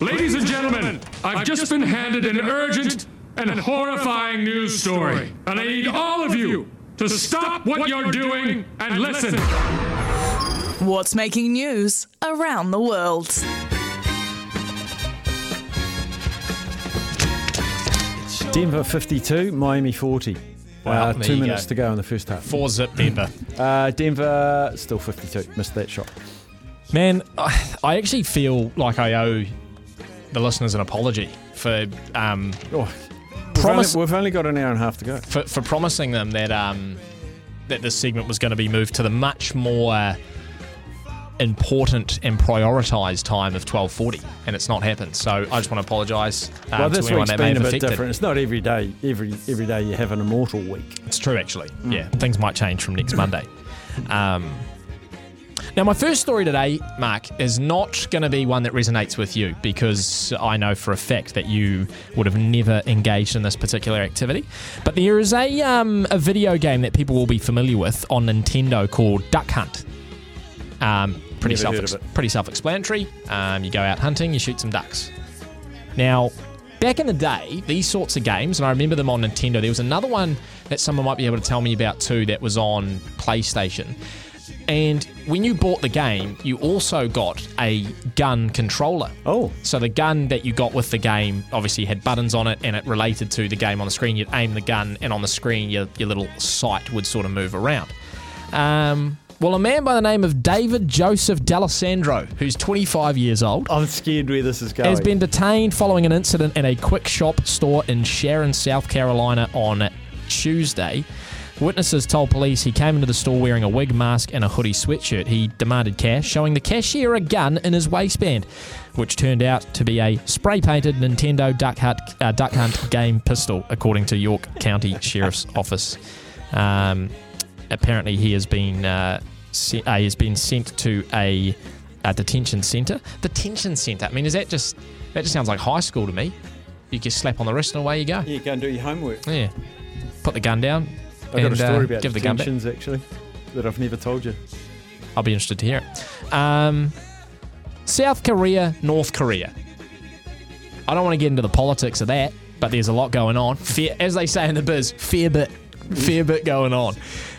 Ladies and gentlemen, I've just been handed an urgent and horrifying news story, and I need all of you to stop what you're doing and listen. What's making news around the world? Denver 52, Miami 40. Wow, uh, two minutes go. to go in the first half. Four zip Denver. Uh, Denver still 52. Missed that shot. Man, I I actually feel like I owe the listeners an apology for um, Oh, we've, Promise- only, we've only got an hour and a half to go. for, for promising them that um, that this segment was going to be moved to the much more important and prioritised time of 12:40, and it's not happened. So I just want to apologise um, well, this anyone week's been a bit affected. different. It's not every day. Every every day you have an immortal week. It's true, actually. Mm. Yeah, things might change from next Monday. Um, now, my first story today, Mark, is not going to be one that resonates with you because I know for a fact that you would have never engaged in this particular activity. But there is a um, a video game that people will be familiar with on Nintendo called Duck Hunt. Um, pretty self pretty self explanatory. Um, you go out hunting, you shoot some ducks. Now, back in the day, these sorts of games, and I remember them on Nintendo, there was another one that someone might be able to tell me about too that was on PlayStation. And when you bought the game, you also got a gun controller. Oh, So the gun that you got with the game obviously had buttons on it and it related to the game on the screen. You'd aim the gun and on the screen your, your little sight would sort of move around. Um, well, a man by the name of David Joseph D'Alessandro, who's 25 years old, I'm scared where this is going. has been detained following an incident in a quick shop store in Sharon, South Carolina on Tuesday. Witnesses told police he came into the store wearing a wig, mask, and a hoodie sweatshirt. He demanded cash, showing the cashier a gun in his waistband, which turned out to be a spray painted Nintendo Duck Hunt, uh, Duck Hunt game pistol, according to York County Sheriff's Office. Um, apparently, he has been uh, se- uh, he has been sent to a, a detention centre. Detention centre. I mean, is that just that just sounds like high school to me? You just slap on the wrist and away you go. Yeah, go and do your homework. Yeah. Put the gun down. I've got a story uh, about give the gun actually that I've never told you. I'll be interested to hear it. Um, South Korea, North Korea. I don't want to get into the politics of that, but there's a lot going on. Fair, as they say in the biz, fair bit, fair bit going on.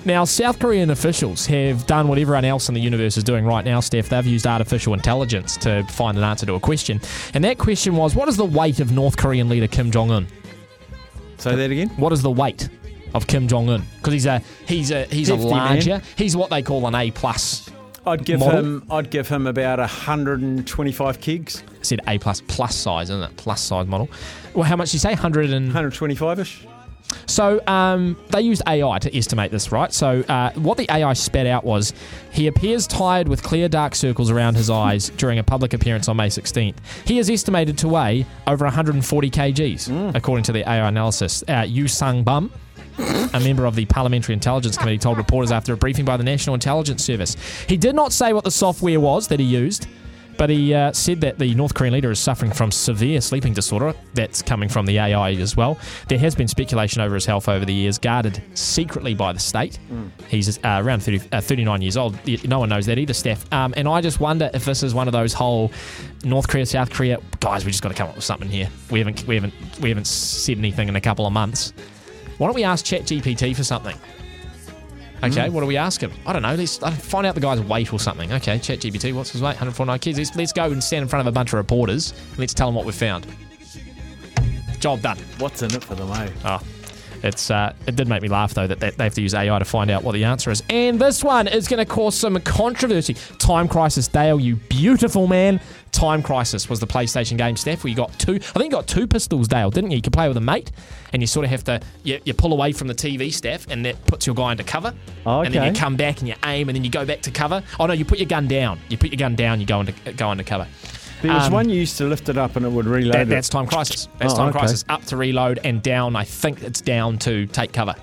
Now, South Korean officials have done what everyone else in the universe is doing right now, Steph. They've used artificial intelligence to find an answer to a question. And that question was what is the weight of North Korean leader Kim Jong un? Say that again. What is the weight of Kim Jong Un? Because he's a he's a he's Hefty a man. larger. He's what they call an A plus. I'd give Model? him. I'd give him about 125 kegs, I said A plus plus size, isn't it? Plus size model. Well, how much do you say? Hundred and 125 ish. so um, they used AI to estimate this, right? So uh, what the AI spat out was he appears tired with clear dark circles around his eyes during a public appearance on May 16th. He is estimated to weigh over 140 kgs, according to the AI analysis. Uh, Yu Sung Bum. A member of the Parliamentary Intelligence Committee told reporters after a briefing by the National Intelligence Service. He did not say what the software was that he used, but he uh, said that the North Korean leader is suffering from severe sleeping disorder. That's coming from the AI as well. There has been speculation over his health over the years, guarded secretly by the state. He's uh, around 30, uh, 39 years old. No one knows that either, Steph. Um, and I just wonder if this is one of those whole North Korea, South Korea guys. We just got to come up with something here. We haven't, we haven't, we haven't said anything in a couple of months. Why don't we ask ChatGPT for something? Okay, what do we ask him? I don't know. Let's find out the guy's weight or something. Okay, ChatGPT, what's his weight? 149 kids. Let's, let's go and stand in front of a bunch of reporters and let's tell them what we've found. Job done. What's in it for them, eh? Oh, it's uh, it did make me laugh though that, they have to use AI to find out what the answer is. And this one is going to cause some controversy. Time Crisis Dale, you beautiful man. Time Crisis was the PlayStation game, Steph, where you got two. I think you got two pistols, Dale, didn't you? You could play with a mate, and you sort of have to you, you pull away from the TV, Steph, and that puts your guy into cover. Oh, And then you come back and you aim, and then you go back to cover. Oh no, you put your gun down. You put your gun down. You go into go into cover. There was Um, one you used to lift it up and it would reload. That, that's time crisis. That's Oh, time okay. crisis. Up to reload and down. I think it's down to take cover.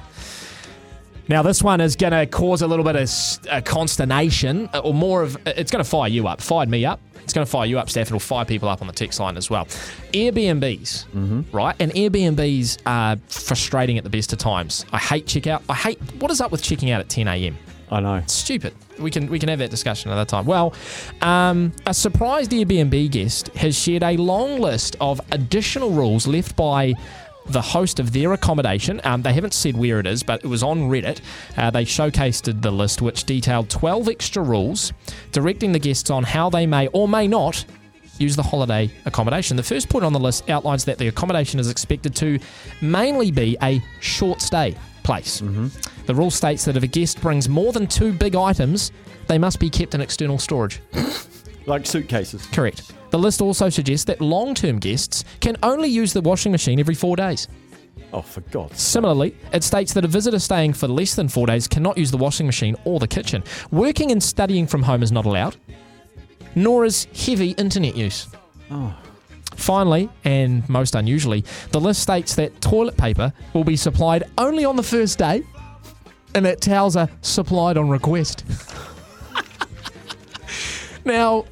Now this one is going to cause a little bit of uh, consternation, uh, or more of it's going to fire you up. Fired me up. It's going to fire you up, Steph. It'll fire people up on the text line as well. Airbnbs, Mm-hmm. right? And Airbnbs are frustrating at the best of times. I hate checkout. I hate what is up with checking out at 10 a.m. I know. stupid. We can we can have that discussion another time. Well, um, a surprised Airbnb guest has shared a long list of additional rules left by the host of their accommodation. Um, they haven't said where it is, but it was on Reddit. Uh, they showcased the list, which detailed 12 extra rules directing the guests on how they may or may not use the holiday accommodation. The first point on the list outlines that the accommodation is expected to mainly be a short stay place. Mm-hmm. The rule states that if a guest brings more than two big items, they must be kept in external storage. Like suitcases. Correct. The list also suggests that long term guests can only use the washing machine every four days. Oh, for God's Similarly, it states that a visitor staying for less than four days cannot use the washing machine or the kitchen. Working and studying from home is not allowed, nor is heavy internet use. Oh. Finally, and most unusually, the list states that toilet paper will be supplied only on the first day and that towels are supplied on request. now,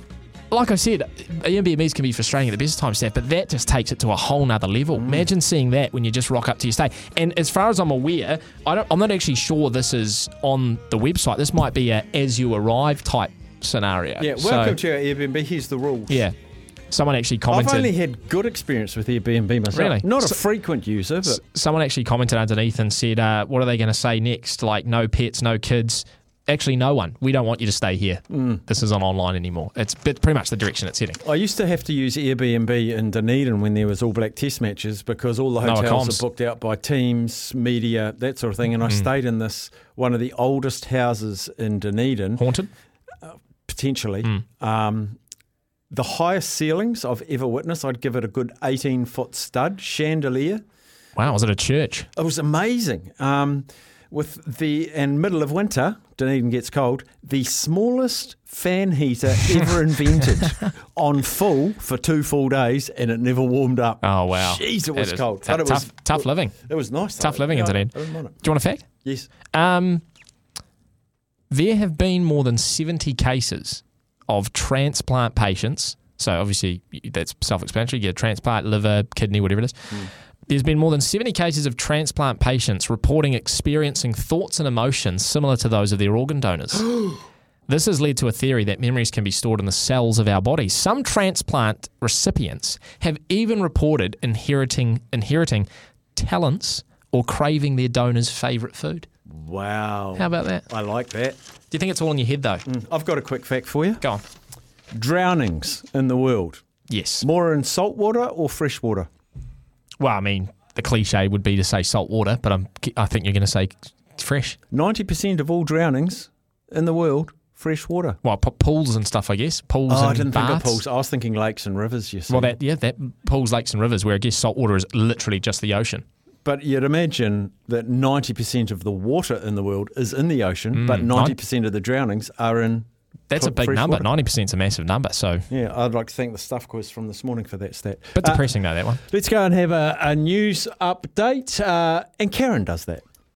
like I said, Airbnbs can be frustrating at the best of times, Steph, but that just takes it to a whole nother level. Mm. Imagine seeing that when you just rock up to your stay. And as far as I'm aware, I don't, I'm not actually sure this is on the website. This might be a as you arrive type scenario. Yeah, So, welcome to our Airbnb. Here's the rules. Yeah. Someone actually commented. I've only had good experience with Airbnb myself. Really? Not a frequent user, but someone actually commented underneath and said, uh, "What are they going to say next? Like no pets, no kids." Actually, no one. We don't want you to stay here. Mm. This isn't online anymore. It's pretty much the direction it's heading. I used to have to use Airbnb in Dunedin when there was All Black Test matches because all the hotels comms. are booked out by teams, media, that sort of thing. Mm. And I stayed in this one of the oldest houses in Dunedin, Haunted. potentially. Mm. Um, the highest ceilings I've ever witnessed, I'd give it a good 18 foot stud chandelier. Wow, was it a church? It was amazing. Um, with the and middle of winter, Dunedin gets cold. The smallest fan heater ever invented on full for two full days, and it never warmed up. Oh wow, Jeez, it was is cold. tou- but it was tough, tough living. It was nice. Tough though. living in Dunedin. I didn't mind it. Do you want a fact? Yes. Um, there have been more than 70 cases of transplant patients. So obviously that's self-explanatory. You get a transplant, liver, kidney, whatever it is. Hmm. There's been more than 70 cases of transplant patients reporting experiencing thoughts and emotions similar to those of their organ donors. This has led to a theory that memories can be stored in the cells of our bodies. Some transplant recipients have even reported inheriting inheriting talents or craving their donor's favorite food. Wow. How about that? I like that. Do you think it's all in your head though? Mm. I've got a quick fact for you. Go on. Drownings in the world. Yes. More in salt water or fresh water? Well, I mean, the cliche would be to say salt water, but I'm, I think you're going to say fresh. 90% of all drownings in the world, fresh water. Well, p- pools and stuff, I guess. Pools Oh, I didn't think of pools. I was thinking lakes and rivers, you see. Well, that yeah, that pools, lakes, and rivers, where I guess salt water is literally just the ocean. But you'd imagine that 90% of the water in the world is in the ocean, but 90% of the drownings are in. That's a big number. Ninety percent is a massive number. So, Yeah, I'd like to thank the stuff quiz from this morning for that stat. bit Uh, depressing though that one. let's go and have a, a news update. Uh, and Karen does that.